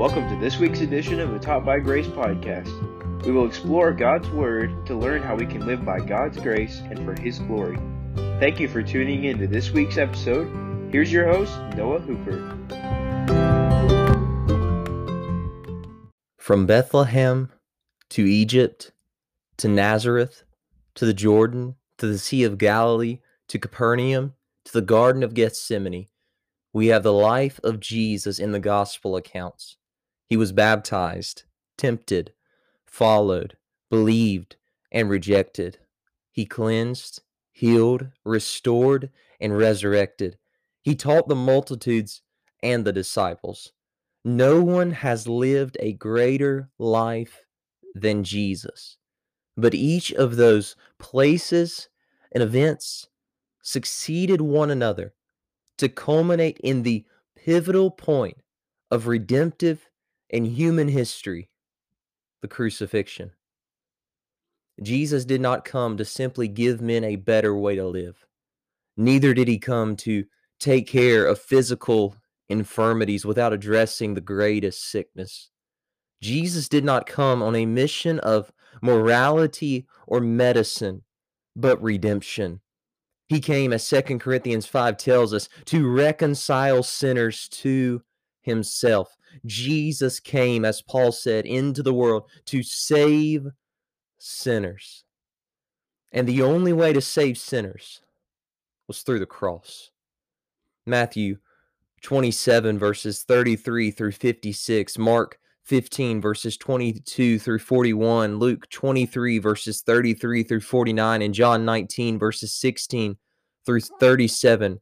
Welcome to this week's edition of the Taught by Grace podcast. We will explore God's Word to learn how we can live by God's grace and for His glory. Thank you for tuning in to this week's episode. Here's your host, Noah Hooper. From Bethlehem to Egypt to Nazareth to the Jordan to the Sea of Galilee to Capernaum to the Garden of Gethsemane, we have the life of Jesus in the gospel accounts. He was baptized, tempted, followed, believed, and rejected. He cleansed, healed, restored, and resurrected. He taught the multitudes and the disciples. No one has lived a greater life than Jesus. But each of those places and events succeeded one another to culminate in the pivotal point of redemptive and human history the crucifixion. Jesus did not come to simply give men a better way to live. Neither did he come to take care of physical infirmities without addressing the greatest sickness. Jesus did not come on a mission of morality or medicine, but redemption. He came, as 2 Corinthians 5 tells us, to reconcile sinners to himself. Jesus came, as Paul said, into the world to save sinners. And the only way to save sinners was through the cross. Matthew 27, verses 33 through 56, Mark 15, verses 22 through 41, Luke 23, verses 33 through 49, and John 19, verses 16 through 37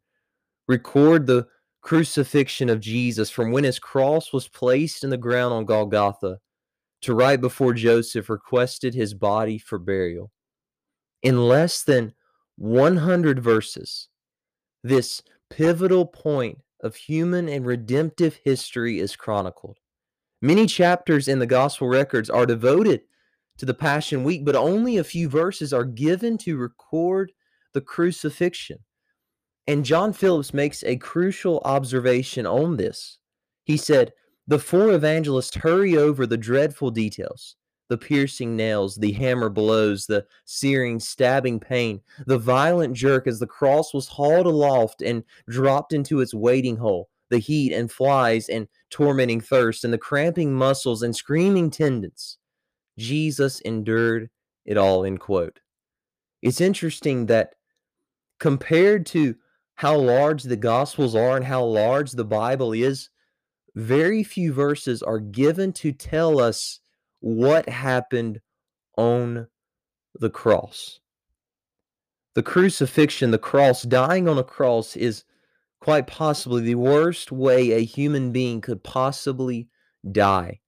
record the crucifixion of Jesus from when his cross was placed in the ground on Golgotha to right before Joseph requested his body for burial. In less than 100 verses, this pivotal point of human and redemptive history is chronicled. Many chapters in the gospel records are devoted to the Passion Week, but only a few verses are given to record the crucifixion. And John Phillips makes a crucial observation on this. He said, The four evangelists hurry over the dreadful details the piercing nails, the hammer blows, the searing, stabbing pain, the violent jerk as the cross was hauled aloft and dropped into its waiting hole, the heat and flies and tormenting thirst, and the cramping muscles and screaming tendons. Jesus endured it all, end quote. It's interesting that compared to how large the Gospels are and how large the Bible is, very few verses are given to tell us what happened on the cross. The crucifixion, the cross, dying on a cross is quite possibly the worst way a human being could possibly die.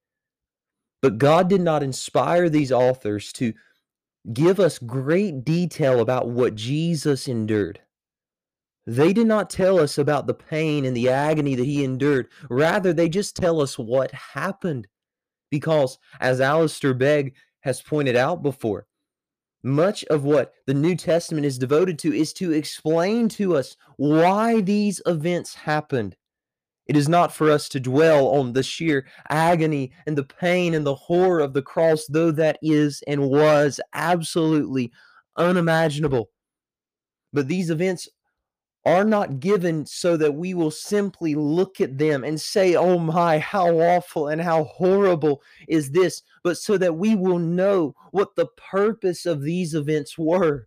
But God did not inspire these authors to give us great detail about what Jesus endured. They did not tell us about the pain and the agony that he endured. Rather, they just tell us what happened. Because, as Alistair Begg has pointed out before, much of what the New Testament is devoted to is to explain to us why these events happened. It is not for us to dwell on the sheer agony and the pain and the horror of the cross, though that is and was absolutely unimaginable. But these events are not given so that we will simply look at them and say, Oh my, how awful and how horrible is this, but so that we will know what the purpose of these events were,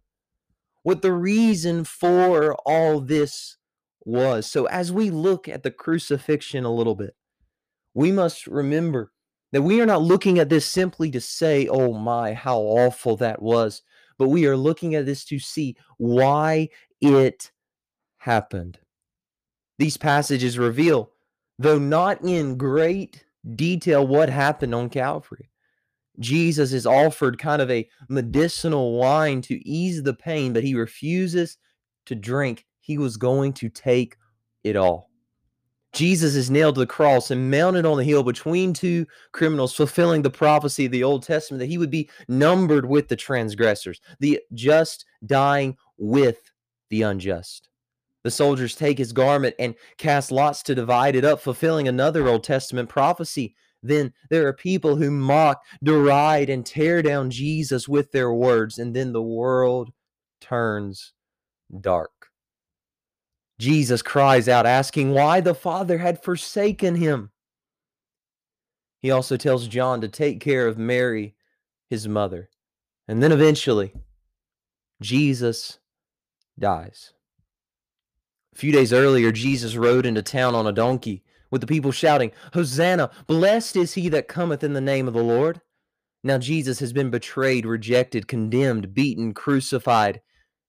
what the reason for all this was. So, as we look at the crucifixion a little bit, we must remember that we are not looking at this simply to say, oh my, how awful that was, but we are looking at this to see why it happened. These passages reveal, though not in great detail, what happened on Calvary. Jesus is offered kind of a medicinal wine to ease the pain, but he refuses to drink he was going to take it all. Jesus is nailed to the cross and mounted on the hill between two criminals, fulfilling the prophecy of the Old Testament that he would be numbered with the transgressors, the just dying with the unjust. The soldiers take his garment and cast lots to divide it up, fulfilling another Old Testament prophecy then there are people who mock, deride, and tear down Jesus with their words, and then the world turns dark. Jesus cries out, asking why the Father had forsaken him. He also tells John to take care of Mary, his mother. And then eventually, Jesus dies. A few days earlier, Jesus rode into town on a donkey, with the people shouting, Hosanna! Blessed is he that cometh in the name of the Lord. Now Jesus has been betrayed, rejected, condemned, beaten, crucified,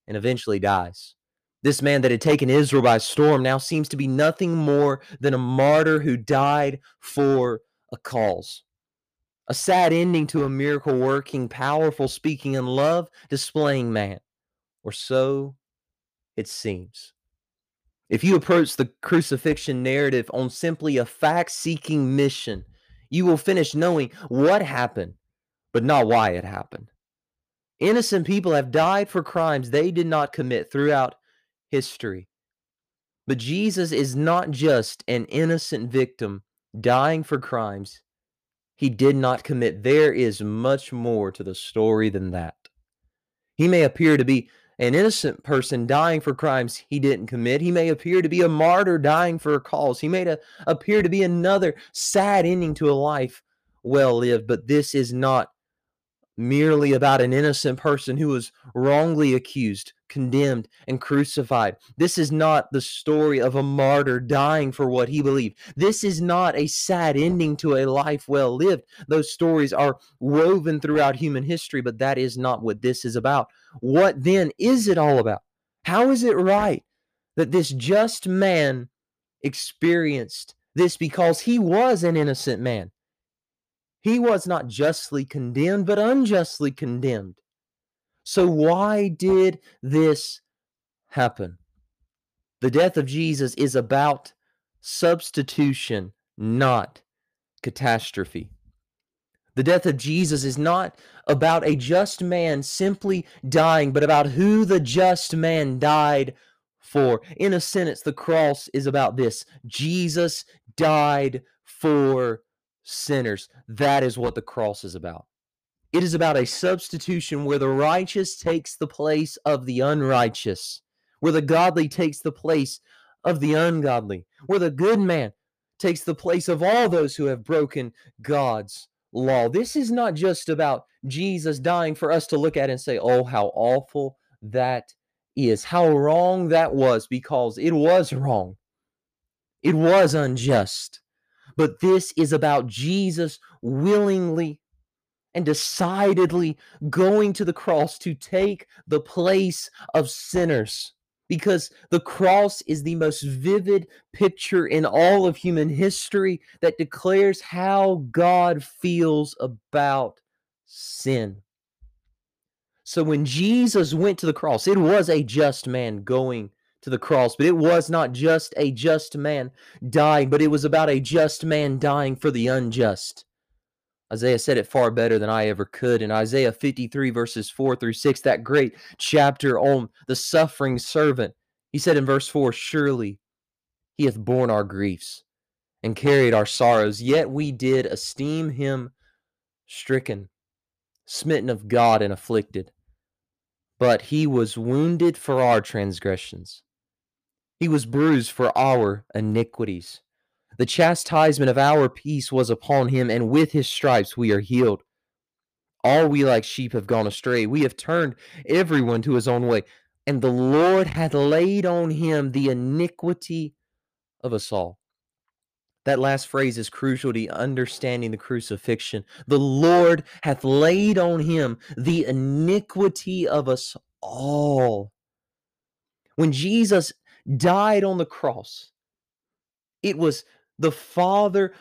and eventually dies. This man that had taken Israel by storm now seems to be nothing more than a martyr who died for a cause. A sad ending to a miracle working, powerful, speaking, and love displaying man. Or so it seems. If you approach the crucifixion narrative on simply a fact seeking mission, you will finish knowing what happened, but not why it happened. Innocent people have died for crimes they did not commit throughout history. But Jesus is not just an innocent victim dying for crimes he did not commit. There is much more to the story than that. He may appear to be an innocent person dying for crimes he didn't commit. He may appear to be a martyr dying for a cause. He may appear to be another sad ending to a life well lived, but this is not merely about an innocent person who was wrongly accused, condemned, and crucified. This is not the story of a martyr dying for what he believed. This is not a sad ending to a life well lived. Those stories are woven throughout human history, but that is not what this is about. What then is it all about? How is it right that this just man experienced this because he was an innocent man? He was not justly condemned, but unjustly condemned. So, why did this happen? The death of Jesus is about substitution, not catastrophe. The death of Jesus is not about a just man simply dying, but about who the just man died for. In a sentence, the cross is about this Jesus died for sinners. That is what the cross is about. It is about a substitution where the righteous takes the place of the unrighteous, where the godly takes the place of the ungodly, where the good man takes the place of all those who have broken God's law. This is not just about Jesus dying for us to look at and say, oh, how awful that is, how wrong that was, because it was wrong. It was unjust. But this is about Jesus willingly and decidedly going to the cross to take the place of sinners. Because the cross is the most vivid picture in all of human history that declares how God feels about sin. So when Jesus went to the cross, it was a just man going to the cross. But it was not just a just man dying, but it was about a just man dying for the unjust. Isaiah said it far better than I ever could. In Isaiah 53, verses 4 through 6, that great chapter on the suffering servant, he said in verse 4 Surely he hath borne our griefs and carried our sorrows, yet we did esteem him stricken, smitten of God, and afflicted. But he was wounded for our transgressions he was bruised for our iniquities. The chastisement of our peace was upon him, and with his stripes we are healed. All we like sheep have gone astray. We have turned everyone to his own way, and the Lord hath laid on him the iniquity of us all. That last phrase is crucial to understanding the crucifixion. The Lord hath laid on him the iniquity of us all. When Jesus died on the cross. It was the Father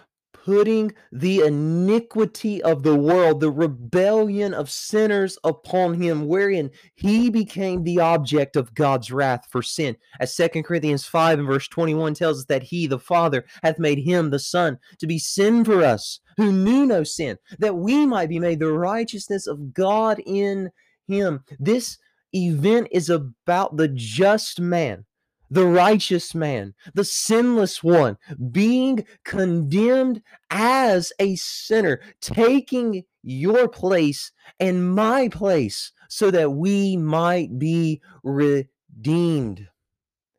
putting the iniquity of the world, the rebellion of sinners upon him, wherein he became the object of God's wrath for sin. As Second Corinthians 5 and verse 21 tells us that he, the Father, hath made him, the Son, to be sin for us, who knew no sin, that we might be made the righteousness of God in him. This event is about the just man the righteous man, the sinless one, being condemned as a sinner, taking your place and my place so that we might be redeemed.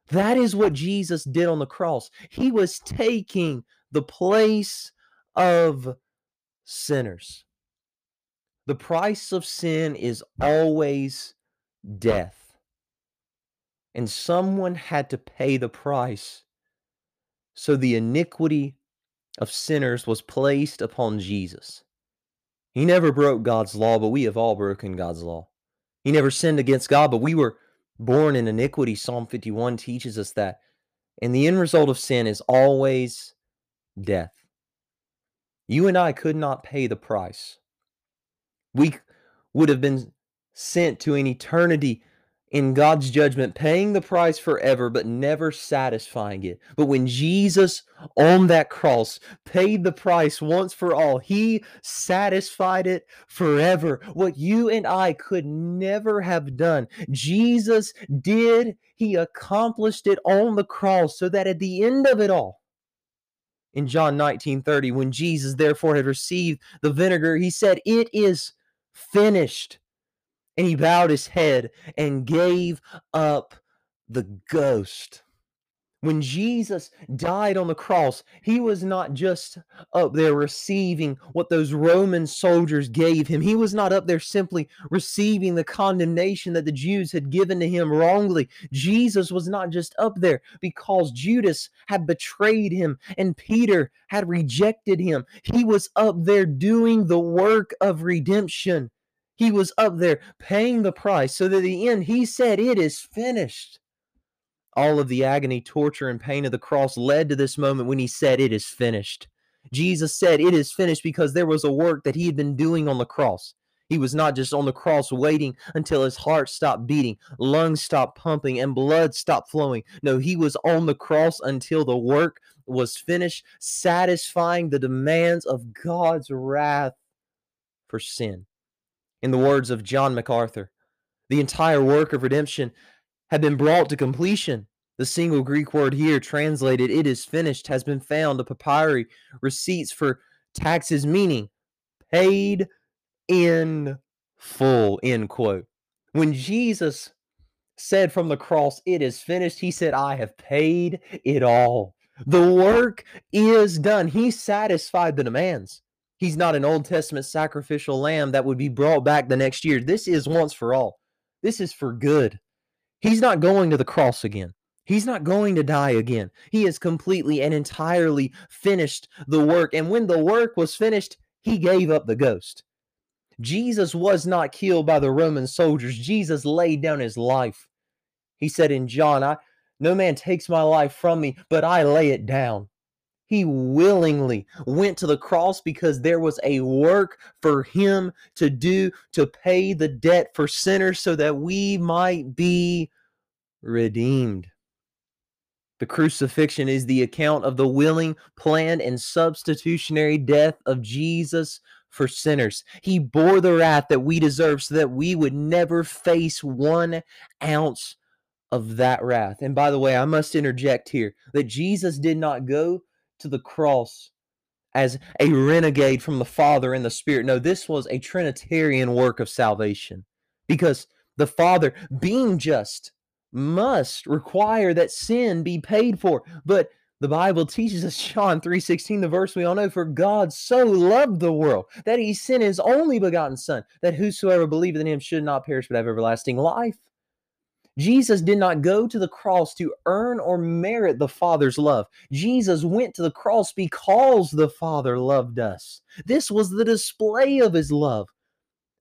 That is what Jesus did on the cross. He was taking the place of sinners. The price of sin is always death and someone had to pay the price. So the iniquity of sinners was placed upon Jesus. He never broke God's law, but we have all broken God's law. He never sinned against God, but we were born in iniquity. Psalm 51 teaches us that. And the end result of sin is always death. You and I could not pay the price. We would have been sent to an eternity in God's judgment, paying the price forever, but never satisfying it. But when Jesus on that cross paid the price once for all, he satisfied it forever. What you and I could never have done, Jesus did. He accomplished it on the cross so that at the end of it all, in John 19 30, when Jesus therefore had received the vinegar, he said, It is finished and he bowed his head and gave up the ghost. When Jesus died on the cross, he was not just up there receiving what those Roman soldiers gave him. He was not up there simply receiving the condemnation that the Jews had given to him wrongly. Jesus was not just up there because Judas had betrayed him and Peter had rejected him. He was up there doing the work of redemption. He was up there paying the price so that at the end he said, It is finished. All of the agony, torture, and pain of the cross led to this moment when he said, It is finished. Jesus said, It is finished because there was a work that he had been doing on the cross. He was not just on the cross waiting until his heart stopped beating, lungs stopped pumping, and blood stopped flowing. No, he was on the cross until the work was finished, satisfying the demands of God's wrath for sin in the words of John MacArthur. The entire work of redemption had been brought to completion. The single Greek word here translated, it is finished, has been found. The papyri receipts for taxes, meaning paid in full, end quote. When Jesus said from the cross, it is finished, he said, I have paid it all. The work is done. He satisfied the demands. He's not an Old Testament sacrificial lamb that would be brought back the next year. This is once for all. This is for good. He's not going to the cross again. He's not going to die again. He has completely and entirely finished the work. And when the work was finished, he gave up the ghost. Jesus was not killed by the Roman soldiers. Jesus laid down his life. He said in John, I no man takes my life from me, but I lay it down. He willingly went to the cross because there was a work for him to do to pay the debt for sinners so that we might be redeemed. The crucifixion is the account of the willing, planned, and substitutionary death of Jesus for sinners. He bore the wrath that we deserve so that we would never face one ounce of that wrath. And by the way, I must interject here that Jesus did not go to the cross as a renegade from the Father and the Spirit. No, this was a Trinitarian work of salvation because the Father, being just, must require that sin be paid for. But the Bible teaches us, John 3:16, the verse we all know, for God so loved the world that he sent his only begotten Son, that whosoever believeth in him should not perish but have everlasting life. Jesus did not go to the cross to earn or merit the Father's love. Jesus went to the cross because the Father loved us. This was the display of his love.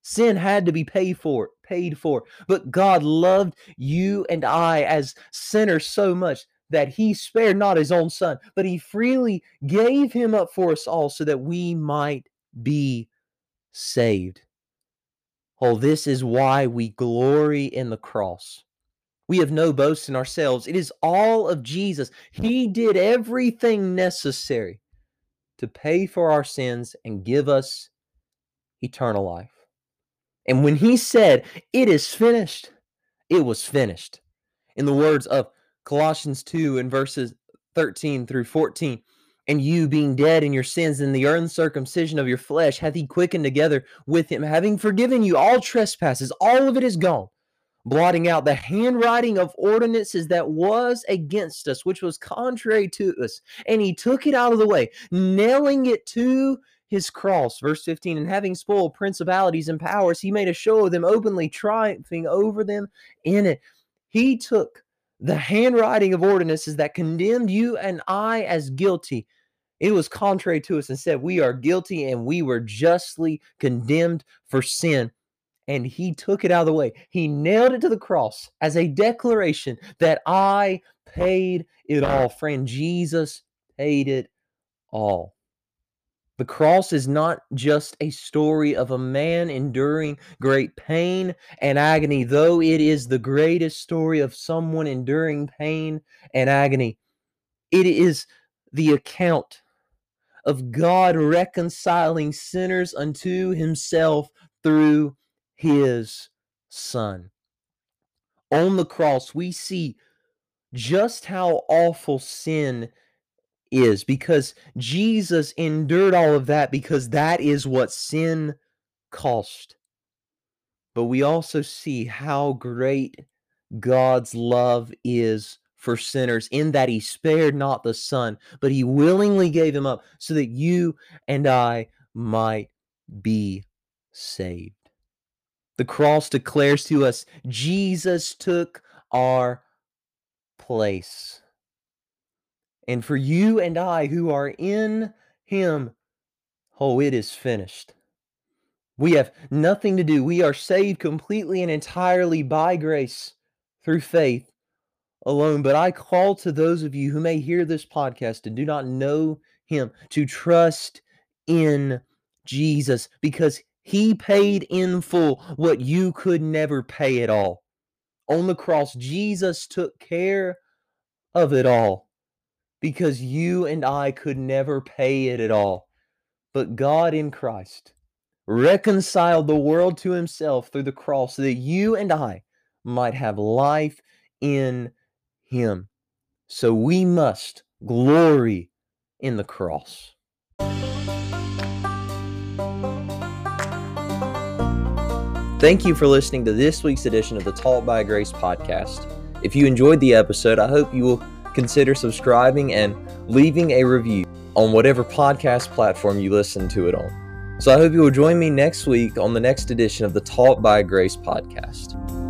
Sin had to be paid for, paid for, but God loved you and I as sinners so much that he spared not his own son, but he freely gave him up for us all so that we might be saved. Oh, this is why we glory in the cross. We have no boast in ourselves. It is all of Jesus. He did everything necessary to pay for our sins and give us eternal life. And when he said, It is finished, it was finished. In the words of Colossians 2 and verses 13 through 14. And you, being dead in your sins and the uncircumcision of your flesh, hath he quickened together with him, having forgiven you all trespasses. All of it is gone, blotting out the handwriting of ordinances that was against us, which was contrary to us. And he took it out of the way, nailing it to his cross. Verse 15, and having spoiled principalities and powers, he made a show of them openly, triumphing over them in it. He took the handwriting of ordinances that condemned you and I as guilty. It was contrary to us and said, We are guilty and we were justly condemned for sin. And he took it out of the way. He nailed it to the cross as a declaration that I paid it all. Friend, Jesus paid it all. The cross is not just a story of a man enduring great pain and agony, though it is the greatest story of someone enduring pain and agony. It is the account of God reconciling sinners unto himself through his Son. On the cross, we see just how awful sin is because Jesus endured all of that because that is what sin cost. But we also see how great God's love is for sinners in that he spared not the son, but he willingly gave him up so that you and I might be saved. The cross declares to us Jesus took our place. And for you and I who are in Him, oh, it is finished. We have nothing to do. We are saved completely and entirely by grace through faith alone. But I call to those of you who may hear this podcast and do not know Him to trust in Jesus because He paid in full what you could never pay at all. On the cross, Jesus took care of it all because you and I could never pay it at all. But God in Christ reconciled the world to himself through the cross so that you and I might have life in him. So we must glory in the cross. Thank you for listening to this week's edition of the Taught by Grace podcast. If you enjoyed the episode, I hope you will consider subscribing and leaving a review on whatever podcast platform you listen to it on. So I hope you will join me next week on the next edition of the Taught by Grace podcast.